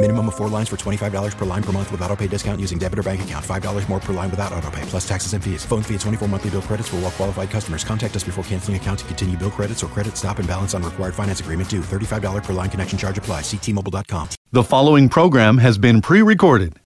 Minimum of four lines for $25 per line per month with auto pay discount using debit or bank account. $5 more per line without auto pay, plus taxes and fees. Phone fee at 24 monthly bill credits for all qualified customers. Contact us before canceling account to continue bill credits or credit stop and balance on required finance agreement due. $35 per line connection charge apply. Ctmobile.com. The following program has been pre recorded.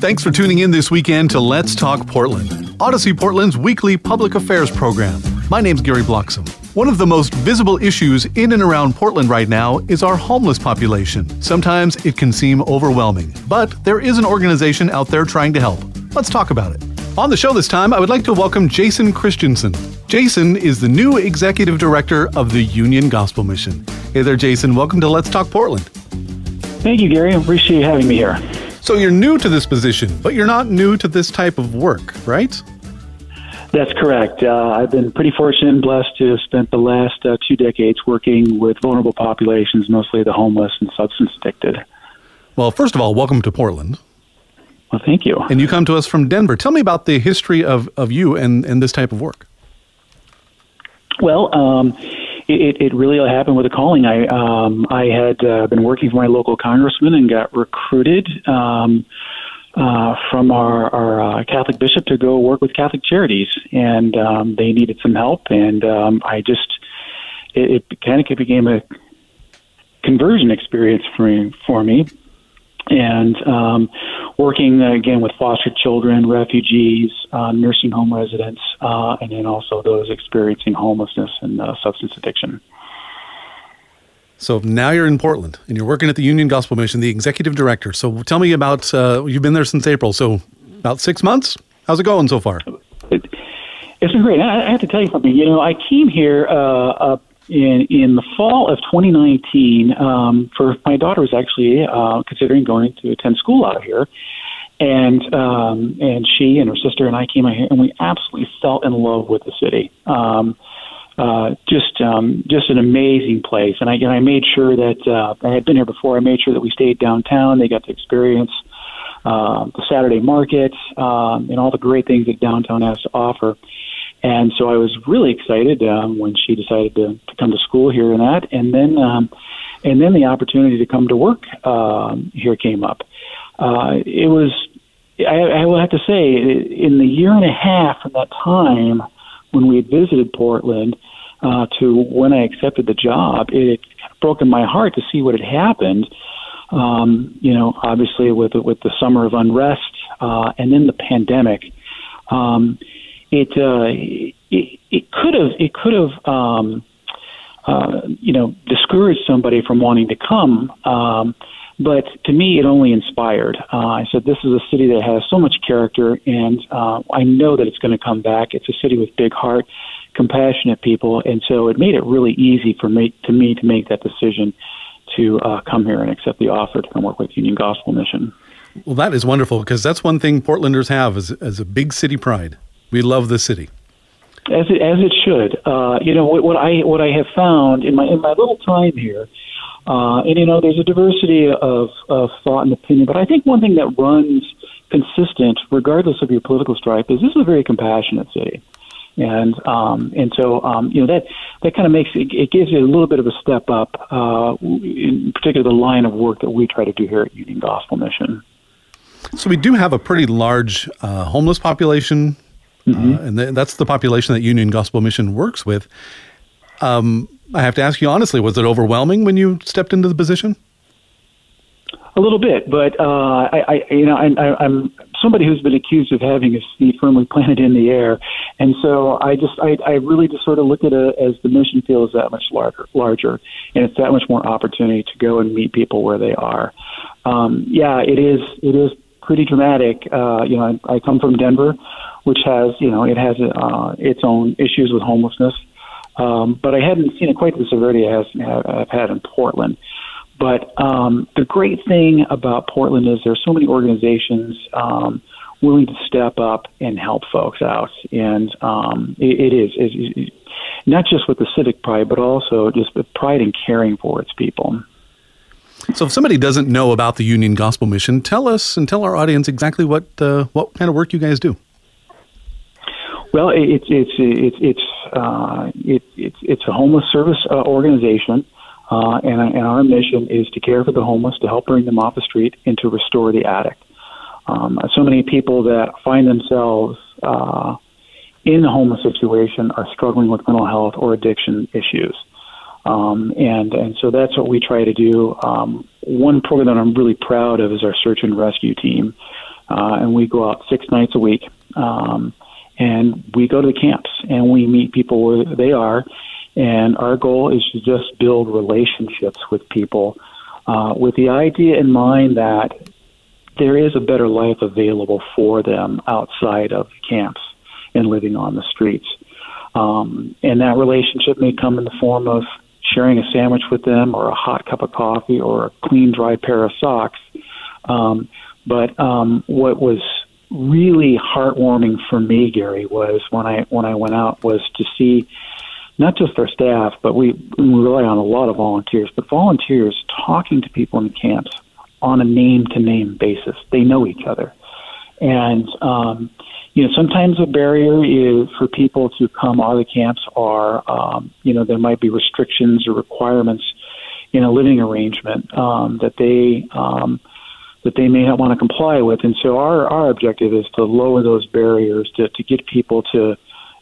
Thanks for tuning in this weekend to Let's Talk Portland, Audacy Portland's weekly public affairs program. My name's Gary Bloxam. One of the most visible issues in and around Portland right now is our homeless population. Sometimes it can seem overwhelming, but there is an organization out there trying to help. Let's talk about it. On the show this time, I would like to welcome Jason Christensen. Jason is the new executive director of the Union Gospel Mission. Hey there, Jason. Welcome to Let's Talk Portland. Thank you, Gary. I appreciate you having me here. So you're new to this position, but you're not new to this type of work, right? That's correct. Uh, I've been pretty fortunate and blessed to have spent the last uh, two decades working with vulnerable populations, mostly the homeless and substance addicted. Well, first of all, welcome to Portland. Well, thank you. And you come to us from Denver. Tell me about the history of, of you and, and this type of work. Well, um, it, it really happened with a calling. I um, I had uh, been working for my local congressman and got recruited um, uh, from our, our uh, Catholic bishop to go work with Catholic Charities, and um, they needed some help, and um, I just it, it kind of became a conversion experience for me, for me. And um, working again with foster children, refugees, uh, nursing home residents, uh, and then also those experiencing homelessness and uh, substance addiction. So now you're in Portland and you're working at the Union Gospel Mission, the executive director. So tell me about uh, you've been there since April, so about six months. How's it going so far? It, it's been great. I, I have to tell you something. You know, I came here uh, in in the fall of 2019 um, for my daughter was actually uh, considering going to attend school out here, and um, and she and her sister and I came out here and we absolutely fell in love with the city. Um, uh, just um, just an amazing place, and I and I made sure that uh, I had been here before. I made sure that we stayed downtown. They got to experience uh, the Saturday market um, and all the great things that downtown has to offer. And so I was really excited um, when she decided to, to come to school here and that, and then um, and then the opportunity to come to work um, here came up. Uh, it was I, I will have to say in the year and a half from that time when we had visited Portland uh, to when I accepted the job, it had broken my heart to see what had happened. Um, you know, obviously with with the summer of unrest uh, and then the pandemic. Um, it uh, it, it could have it could have um, uh, you know discouraged somebody from wanting to come. Um, but to me, it only inspired. Uh, I said, "This is a city that has so much character, and uh, I know that it's going to come back. It's a city with big heart, compassionate people, and so it made it really easy for me to me to make that decision to uh, come here and accept the offer to come work with Union Gospel Mission." Well, that is wonderful because that's one thing Portlanders have as, as a big city pride. We love the city. As it, as it should. Uh, you know what, what I what I have found in my in my little time here, uh, and you know there's a diversity of, of thought and opinion, but I think one thing that runs consistent, regardless of your political stripe, is this is a very compassionate city, and um, and so um, you know that that kind of makes it, it gives you a little bit of a step up, uh, in particular the line of work that we try to do here at Union Gospel Mission. So we do have a pretty large uh, homeless population Mm-hmm. Uh, and th- that's the population that Union Gospel Mission works with. Um, I have to ask you honestly, was it overwhelming when you stepped into the position? A little bit, but uh, I, I, you know, I, I'm somebody who's been accused of having his feet firmly planted in the air, and so I just, I, I really just sort of look at it as the mission field is that much larger, larger, and it's that much more opportunity to go and meet people where they are. Um, yeah, it is, it is pretty dramatic. Uh, you know, I, I come from Denver, which has, you know, it has uh, its own issues with homelessness, um, but I hadn't seen it quite the severity I have, I've had in Portland. But um, the great thing about Portland is there are so many organizations um, willing to step up and help folks out, and um, it, it is it's, not just with the civic pride, but also just the pride in caring for its people. So, if somebody doesn't know about the Union Gospel Mission, tell us and tell our audience exactly what uh, what kind of work you guys do. Well, it's it's it's it's uh, it, it's it's a homeless service uh, organization uh, and, and our mission is to care for the homeless, to help bring them off the street, and to restore the addict. Um, so many people that find themselves uh, in a homeless situation are struggling with mental health or addiction issues. Um, and and so that's what we try to do. Um, one program that I'm really proud of is our search and rescue team, uh, and we go out six nights a week, um, and we go to the camps and we meet people where they are, and our goal is to just build relationships with people uh, with the idea in mind that there is a better life available for them outside of the camps and living on the streets. Um, and that relationship may come in the form of sharing a sandwich with them or a hot cup of coffee or a clean, dry pair of socks. Um, but um, what was really heartwarming for me, Gary, was when I when I went out was to see not just our staff, but we, we rely on a lot of volunteers, but volunteers talking to people in the camps on a name to name basis. They know each other. And, um, you know, sometimes a barrier is for people to come out of the camps are, um, you know, there might be restrictions or requirements in a living arrangement um, that they um, that they may not want to comply with. And so our our objective is to lower those barriers to to get people to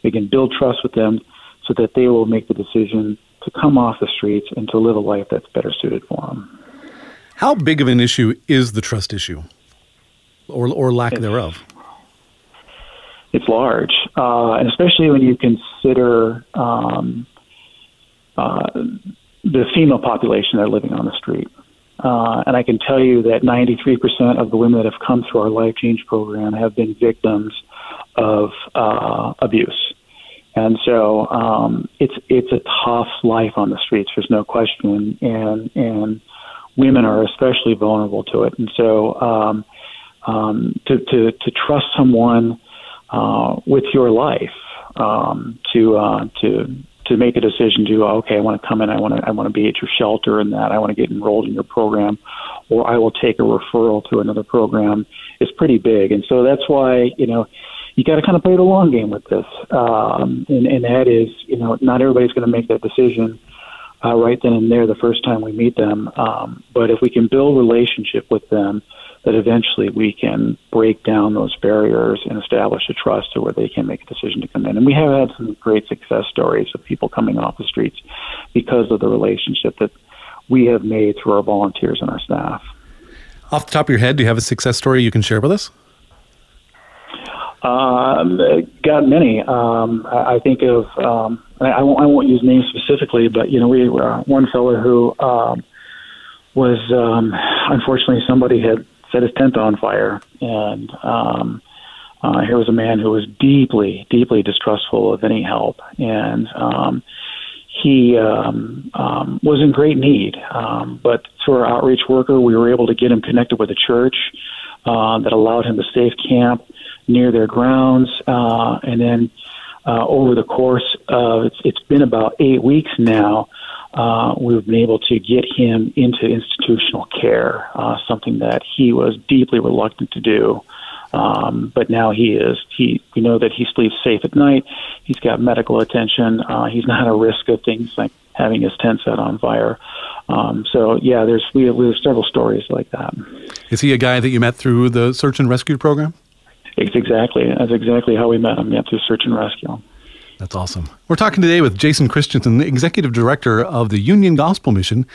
again build trust with them so that they will make the decision to come off the streets and to live a life that's better suited for them. How big of an issue is the trust issue, or or lack it's, thereof? It's large, uh, and especially when you consider um, uh, the female population that are living on the street. Uh, and I can tell you that 93% of the women that have come through our Life Change program have been victims of uh, abuse. And so um, it's it's a tough life on the streets. There's no question, and and women are especially vulnerable to it. And so um, um, to, to to trust someone uh, with your life um, to uh, to to make a decision to okay, I want to come in, I want to I want to be at your shelter, and that I want to get enrolled in your program, or I will take a referral to another program is pretty big. And so that's why you know you got to kind of play the long game with this. Um, and, and that is, you know, not everybody's going to make that decision uh, right then and there the first time we meet them. Um, but if we can build relationship with them, that eventually we can break down those barriers and establish a trust to where they can make a decision to come in. And we have had some great success stories of people coming off the streets because of the relationship that we have made through our volunteers and our staff. Off the top of your head, do you have a success story you can share with us? Um, got many. Um, I, think of um, I, I, won't, I won't use names specifically, but you know, we uh, one fellow who um, was um, unfortunately somebody had set his tent on fire, and um, uh, here was a man who was deeply, deeply distrustful of any help, and um, he um, um, was in great need. Um, but through our outreach worker, we were able to get him connected with a church uh, that allowed him to safe camp near their grounds, uh, and then uh, over the course of it's, it's been about eight weeks now, uh, we've been able to get him into institutional care, uh, something that he was deeply reluctant to do. Um, but now he is. He, we know that he sleeps safe at night. He's got medical attention. Uh, he's not at risk of things like having his tent set on fire. Um, so yeah, there's we have, we have several stories like that. Is he a guy that you met through the search and rescue program? It's exactly. That's exactly how we met him. Yeah, through search and rescue. That's awesome. We're talking today with Jason Christensen, the executive director of the Union Gospel Mission.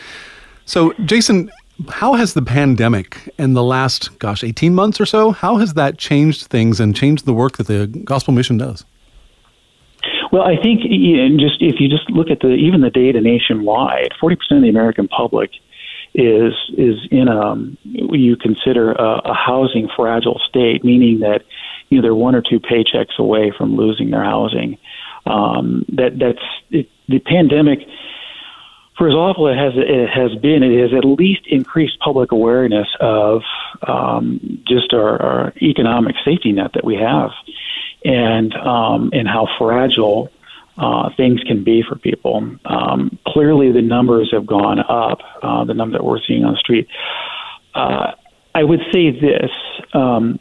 So, Jason, how has the pandemic in the last, gosh, 18 months or so, how has that changed things and changed the work that the gospel mission does? Well, I think you know, just if you just look at the even the data nationwide, forty percent of the American public is is in um, a you consider a, a housing fragile state, meaning that you know they're one or two paychecks away from losing their housing. Um, that that's it, the pandemic. For as awful it has it has been, it has at least increased public awareness of um, just our, our economic safety net that we have and um, and how fragile uh, things can be for people. Um, clearly, the numbers have gone up. Uh, the number that we're seeing on the street. Uh, I would say this um,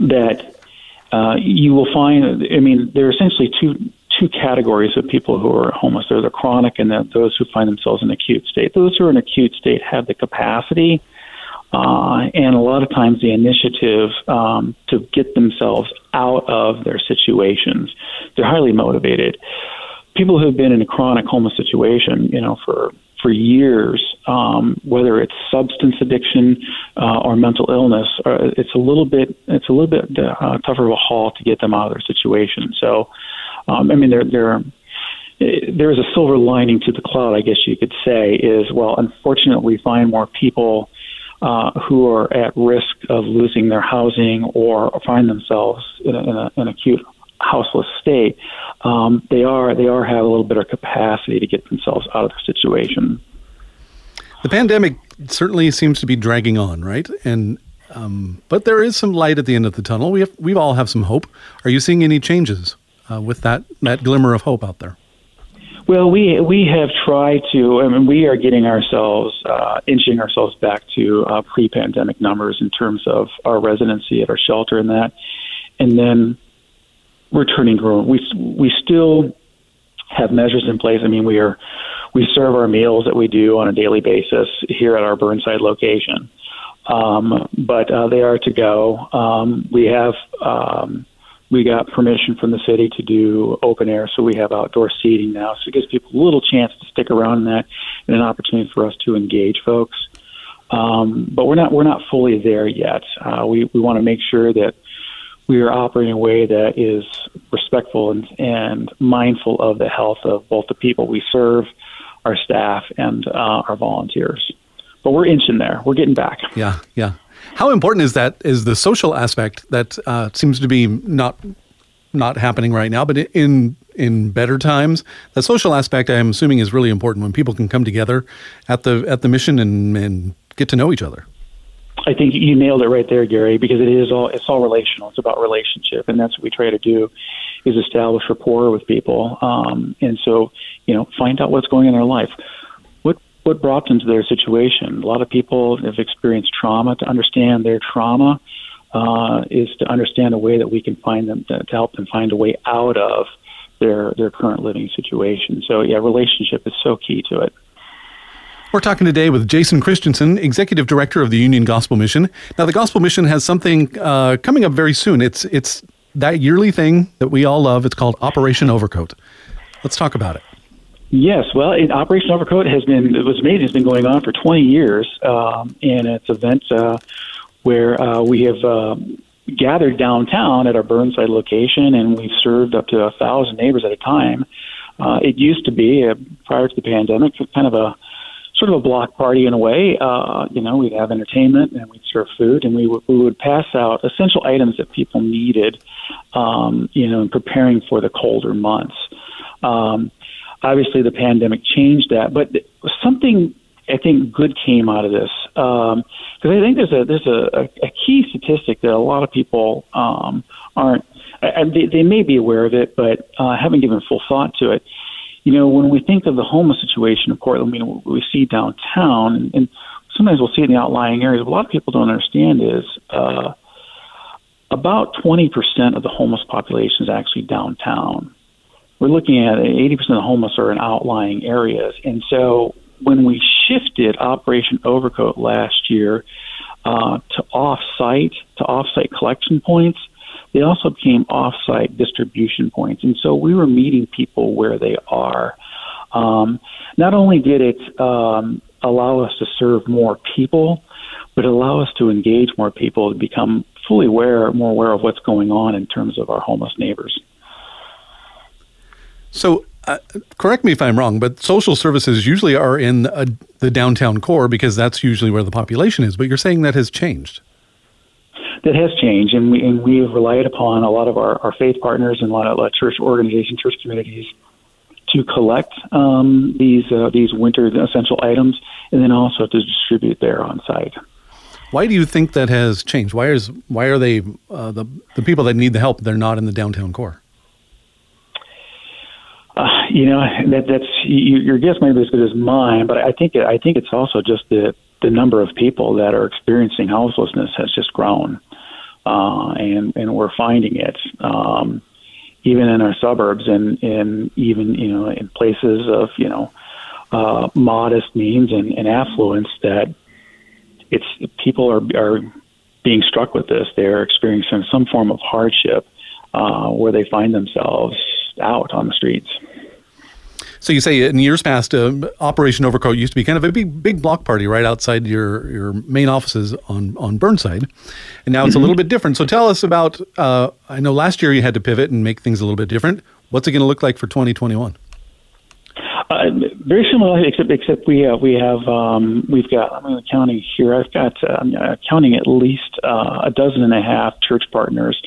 that uh, you will find. I mean, there are essentially two two categories of people who are homeless. There's the chronic and the, those who find themselves in acute state. Those who are in acute state have the capacity uh, and a lot of times the initiative um, to get themselves out of their situations. They're highly motivated. People who have been in a chronic homeless situation, you know, for for years, um, whether it's substance addiction uh, or mental illness, uh, it's a little bit it's a little bit uh, tougher of a haul to get them out of their situation. So, um, I mean, there there there is a silver lining to the cloud, I guess you could say. Is well, unfortunately, we find more people uh, who are at risk of losing their housing or find themselves in, a, in a, an acute houseless state, um, they are they are have a little bit of capacity to get themselves out of the situation. The pandemic certainly seems to be dragging on, right? And um, but there is some light at the end of the tunnel. We have we all have some hope. Are you seeing any changes uh, with that that glimmer of hope out there? Well, we we have tried to. I mean, we are getting ourselves uh, inching ourselves back to uh, pre-pandemic numbers in terms of our residency at our shelter and that, and then returning to we we still have measures in place. I mean, we are we serve our meals that we do on a daily basis here at our Burnside location, um, but uh, they are to go. Um, we have. Um, we got permission from the city to do open air, so we have outdoor seating now. So it gives people a little chance to stick around in that, and an opportunity for us to engage folks. Um, but we're not we're not fully there yet. Uh, we we want to make sure that we are operating in a way that is respectful and, and mindful of the health of both the people we serve, our staff, and uh, our volunteers. But we're inching there. We're getting back. Yeah, yeah. How important is that? Is the social aspect that uh, seems to be not not happening right now, but in in better times, the social aspect I'm assuming is really important when people can come together at the at the mission and, and get to know each other. I think you nailed it right there, Gary, because it is all it's all relational. It's about relationship, and that's what we try to do is establish rapport with people. Um, and so, you know, find out what's going on in their life what what brought them to their situation. A lot of people have experienced trauma. To understand their trauma uh, is to understand a way that we can find them to, to help them find a way out of their their current living situation. So yeah, relationship is so key to it. We're talking today with Jason Christensen, Executive Director of the Union Gospel Mission. Now, the Gospel Mission has something uh, coming up very soon. It's it's that yearly thing that we all love. It's called Operation Overcoat. Let's talk about it. Yes, well, it, Operation Overcoat has been it was amazing. It's been going on for 20 years, um, and it's an event uh, where uh, we have uh, gathered downtown at our Burnside location, and we've served up to a thousand neighbors at a time. Uh, it used to be uh, prior to the pandemic, kind of a sort of a block party in a way. Uh, you know, we'd have entertainment and we'd serve food, and we w- we would pass out essential items that people needed. Um, you know, in preparing for the colder months. Um, obviously the pandemic changed that, but something I think good came out of this because um, I think there's a there's a, a, key statistic that a lot of people um, aren't and they, they may be aware of it, but uh, haven't given full thought to it. You know, when we think of the homeless situation of Portland, you know, we see downtown, and, sometimes we'll see it in the outlying areas. What a lot of people don't understand is uh, about 20% of the homeless population is actually downtown we're looking at 80% of the homeless are in outlying areas. And so when we shifted Operation Overcoat last year uh, to off-site, to off-site collection points, they also became off-site distribution points. And so we were meeting people where they are. Um, not only did it um, allow us to serve more people, but allow us to engage more people to become fully aware, more aware of what's going on in terms of our homeless neighbors. So, uh, correct me if I'm wrong, but social services usually are in a, the downtown core because that's usually where the population is. But you're saying that has changed. That has changed, and we and we've relied upon a lot of our, our faith partners and a lot of uh, church organizations, church communities to collect um, these uh, these winter essential items, and then also to distribute there on site. Why do you think that has changed? Why is why are they uh, the the people that need the help? They're not in the downtown core. Uh, you know that that's you, your guess might be as good as mine, but I think I think it's also just the the number of people that are experiencing houselessness has just grown, uh, and and we're finding it um, even in our suburbs and and even you know in places of you know uh, modest means and, and affluence that it's people are are being struck with this. They're experiencing some form of hardship uh, where they find themselves out on the streets. So you say in years past, uh, Operation Overcoat used to be kind of a big, big block party right outside your your main offices on on Burnside, and now it's mm-hmm. a little bit different. So tell us about. Uh, I know last year you had to pivot and make things a little bit different. What's it going to look like for 2021? Uh, very similar, except except we have we have um, we've got I'm gonna counting here. I've got uh, counting at least uh, a dozen and a half church partners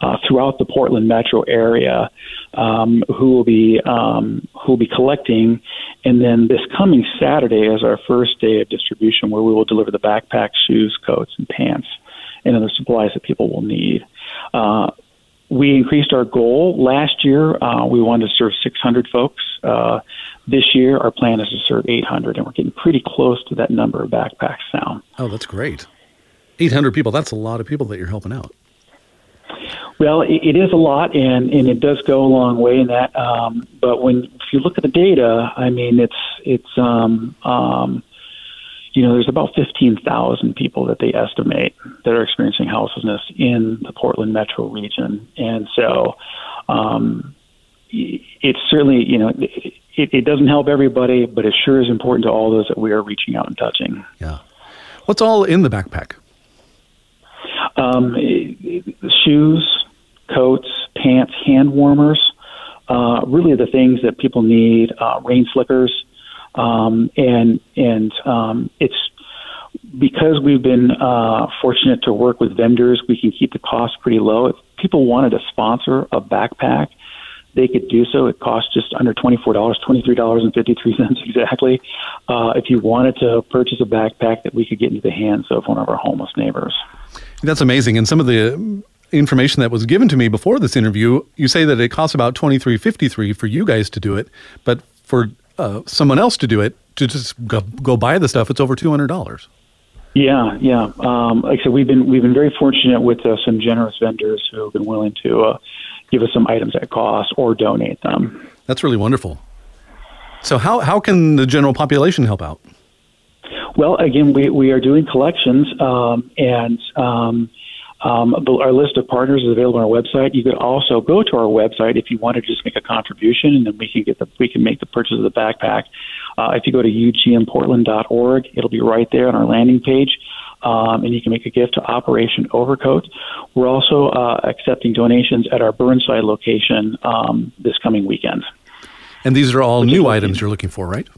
uh, throughout the Portland metro area um, who will be um, who will be collecting, and then this coming Saturday is our first day of distribution, where we will deliver the backpacks, shoes, coats, and pants, and other supplies that people will need. Uh, we increased our goal last year. Uh, we wanted to serve 600 folks. Uh, this year, our plan is to serve 800, and we're getting pretty close to that number of backpacks now. Oh, that's great. 800 people. That's a lot of people that you're helping out. Well, it, it is a lot, and, and it does go a long way in that. Um, but when if you look at the data, I mean, it's it's um, um, you know, there's about 15,000 people that they estimate that are experiencing houselessness in the Portland metro region, and so um, it's certainly you know. It, it doesn't help everybody, but it sure is important to all those that we are reaching out and touching. Yeah. What's all in the backpack? Um, shoes, coats, pants, hand warmers, uh, really the things that people need, uh, rain slickers, um, and and um, it's because we've been uh, fortunate to work with vendors, we can keep the cost pretty low. If people wanted to sponsor a backpack, they could do so. It costs just under twenty-four dollars, twenty-three dollars and fifty-three cents exactly. Uh, if you wanted to purchase a backpack that we could get into the hands of one of our homeless neighbors, that's amazing. And some of the information that was given to me before this interview, you say that it costs about twenty three fifty three for you guys to do it, but for uh, someone else to do it to just go, go buy the stuff, it's over two hundred dollars. Yeah, yeah. Um, like I said, we've been we've been very fortunate with uh, some generous vendors who have been willing to uh, give us some items at cost or donate them. That's really wonderful. So how how can the general population help out? Well, again, we we are doing collections um, and. Um, um, our list of partners is available on our website. You could also go to our website if you want to just make a contribution, and then we can get the we can make the purchase of the backpack. Uh, if you go to ugmportland.org, it'll be right there on our landing page, um, and you can make a gift to Operation Overcoat. We're also uh, accepting donations at our Burnside location um, this coming weekend. And these are all new items you're looking for, right?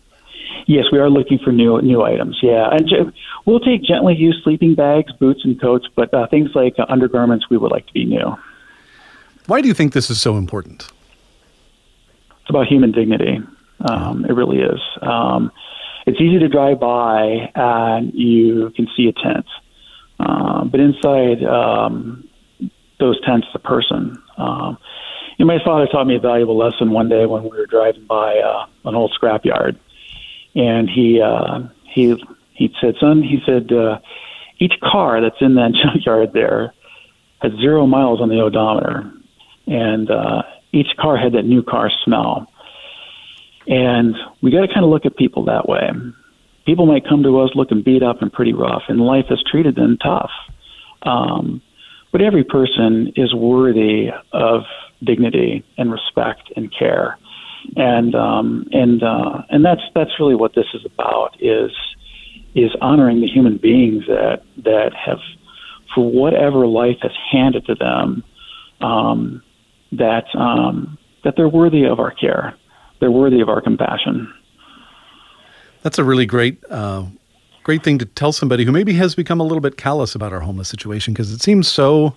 Yes, we are looking for new new items. Yeah, and we'll take gently used sleeping bags, boots, and coats, but uh, things like uh, undergarments we would like to be new. Why do you think this is so important? It's about human dignity. Um, it really is. Um, it's easy to drive by and you can see a tent, uh, but inside um, those tents, the person. Um, you know, my father taught me a valuable lesson one day when we were driving by uh, an old scrapyard and he uh, he he said, "Son," he said, uh, "each car that's in that junkyard there has zero miles on the odometer, and uh, each car had that new car smell." And we got to kind of look at people that way. People might come to us looking beat up and pretty rough, and life has treated them tough. Um, but every person is worthy of dignity and respect and care and um, and uh, and that's that's really what this is about is is honoring the human beings that that have, for whatever life has handed to them, um, that um, that they're worthy of our care, they're worthy of our compassion. That's a really great. Uh, great thing to tell somebody who maybe has become a little bit callous about our homeless situation because it seems so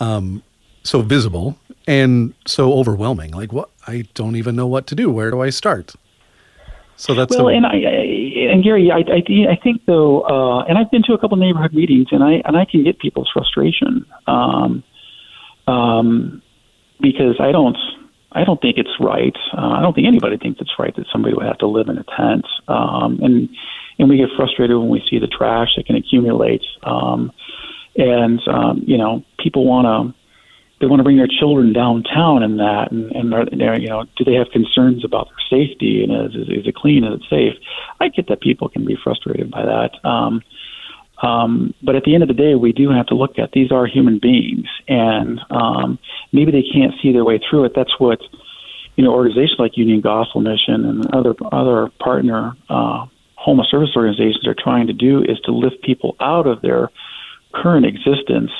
um, so visible and so overwhelming. Like, what? I don't even know what to do. Where do I start? So that's well, a, and I, I and Gary, I, I, I think though, uh, and I've been to a couple neighborhood meetings, and I and I can get people's frustration, um, um, because I don't. I don't think it's right. Uh, I don't think anybody thinks it's right that somebody would have to live in a tent. Um, and and we get frustrated when we see the trash that can accumulate. Um, and um, you know, people want to they want to bring their children downtown and that, and, and they're, they're, you know, do they have concerns about their safety and is, is, is it clean? Is it safe? I get that people can be frustrated by that. Um, um, but at the end of the day, we do have to look at these are human beings, and um, maybe they can't see their way through it. That's what you know organizations like Union Gospel Mission and other other partner uh, homeless service organizations are trying to do is to lift people out of their current existence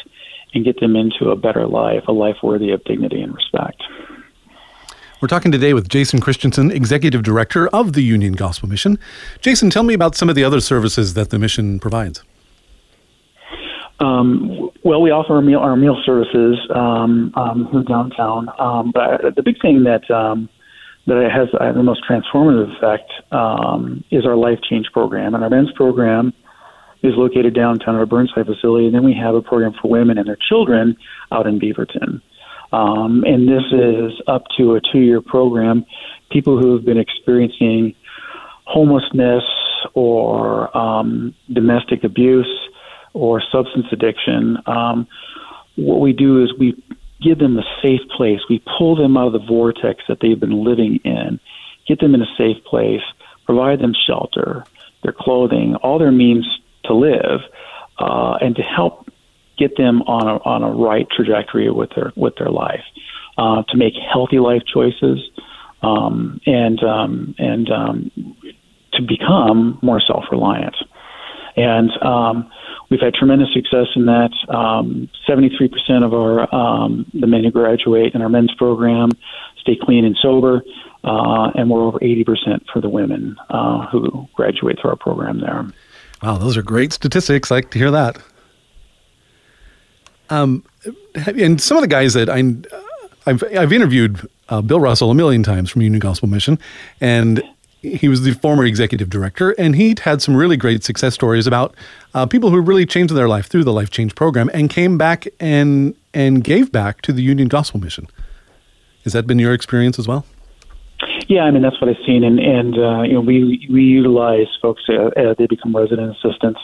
and get them into a better life, a life worthy of dignity and respect. We're talking today with Jason Christensen, Executive Director of the Union Gospel Mission. Jason, tell me about some of the other services that the mission provides. Um, well, we offer our meal, our meal services um, um, downtown. Um, but the big thing that um, that has the most transformative effect um, is our Life Change program. And our men's program is located downtown at our Burnside facility. And then we have a program for women and their children out in Beaverton. Um, and this is up to a two year program. People who have been experiencing homelessness or um, domestic abuse or substance addiction, um, what we do is we give them a safe place. We pull them out of the vortex that they've been living in, get them in a safe place, provide them shelter, their clothing, all their means to live, uh, and to help get them on a on a right trajectory with their with their life, uh, to make healthy life choices, um, and um, and um, to become more self reliant. And um, we've had tremendous success in that. Um, 73% of our um, the men who graduate in our men's program stay clean and sober, uh, and we're over 80% for the women uh, who graduate through our program there. Wow, those are great statistics. I like to hear that. Um, and some of the guys that I, I've, I've interviewed uh, Bill Russell a million times from Union Gospel Mission, and he was the former executive director, and he'd had some really great success stories about uh, people who really changed their life through the Life Change program and came back and and gave back to the Union Gospel Mission. Has that been your experience as well? Yeah, I mean that's what I've seen, and and uh, you know we we utilize folks. Uh, uh, they become resident assistants,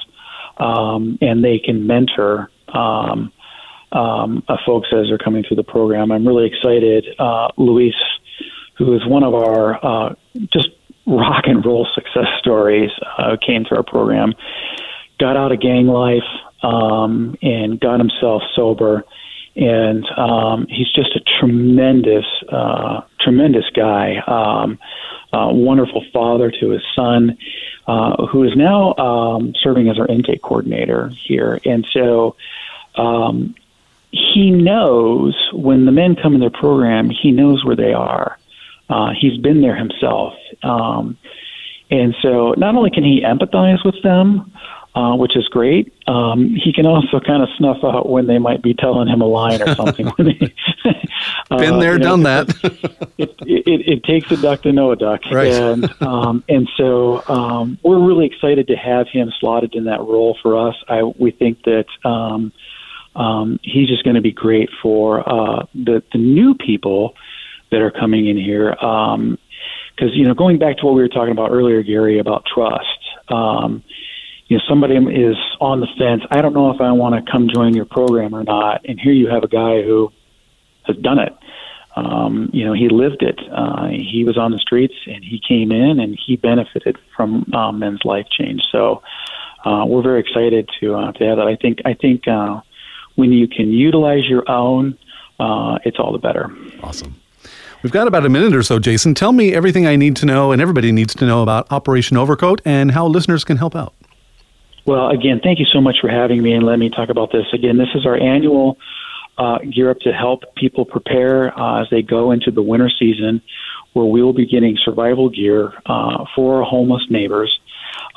um, and they can mentor um, um, uh, folks as they're coming through the program. I'm really excited. Uh, Luis, who is one of our uh, just rock and roll success stories, uh, came through our program, got out of gang life, um, and got himself sober. And um, he's just a tremendous, uh, tremendous guy. Um, uh, wonderful father to his son, uh, who is now um, serving as our intake coordinator here. And so um, he knows when the men come in their program, he knows where they are. Uh, he's been there himself. Um, and so not only can he empathize with them, uh, which is great, um, he can also kind of snuff out when they might be telling him a line or something. they, uh, Been there, know, done that. it, it, it, takes a duck to know a duck. Right. And, um, and so um, we're really excited to have him slotted in that role for us. I, we think that um, um, he's just going to be great for uh, the, the new people that are coming in here. Um, because you know going back to what we were talking about earlier, Gary, about trust. Um, you know, somebody is on the fence. I don't know if I want to come join your program or not. And here you have a guy who has done it. Um, you know, he lived it. Uh, he was on the streets and he came in and he benefited from um, men's life change. So uh, we're very excited to uh, to have that. I think I think uh, when you can utilize your own, uh, it's all the better. Awesome. We've got about a minute or so, Jason. Tell me everything I need to know and everybody needs to know about Operation Overcoat and how listeners can help out. Well, again, thank you so much for having me and let me talk about this. Again, this is our annual uh, Gear Up to help people prepare uh, as they go into the winter season, where we will be getting survival gear uh, for homeless neighbors.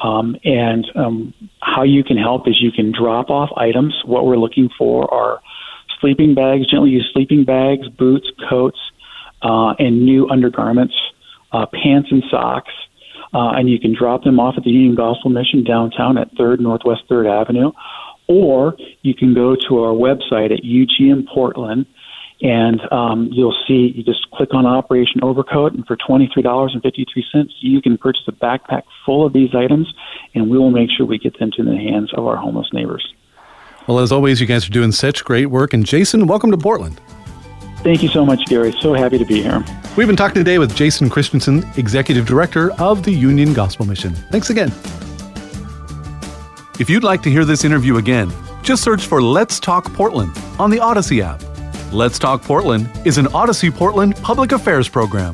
Um, and um, how you can help is you can drop off items. What we're looking for are sleeping bags, gently used sleeping bags, boots, coats, uh, and new undergarments, uh, pants and socks. Uh, and you can drop them off at the Union Gospel Mission downtown at 3rd Northwest 3rd Avenue. Or you can go to our website at UGM Portland and um, you'll see you just click on Operation Overcoat, and for $23.53, you can purchase a backpack full of these items, and we will make sure we get them to the hands of our homeless neighbors. Well, as always, you guys are doing such great work. And Jason, welcome to Portland. Thank you so much, Gary. So happy to be here. We've been talking today with Jason Christensen, Executive Director of the Union Gospel Mission. Thanks again. If you'd like to hear this interview again, just search for Let's Talk Portland on the Audacy app. Let's Talk Portland is an Audacy Portland public affairs program.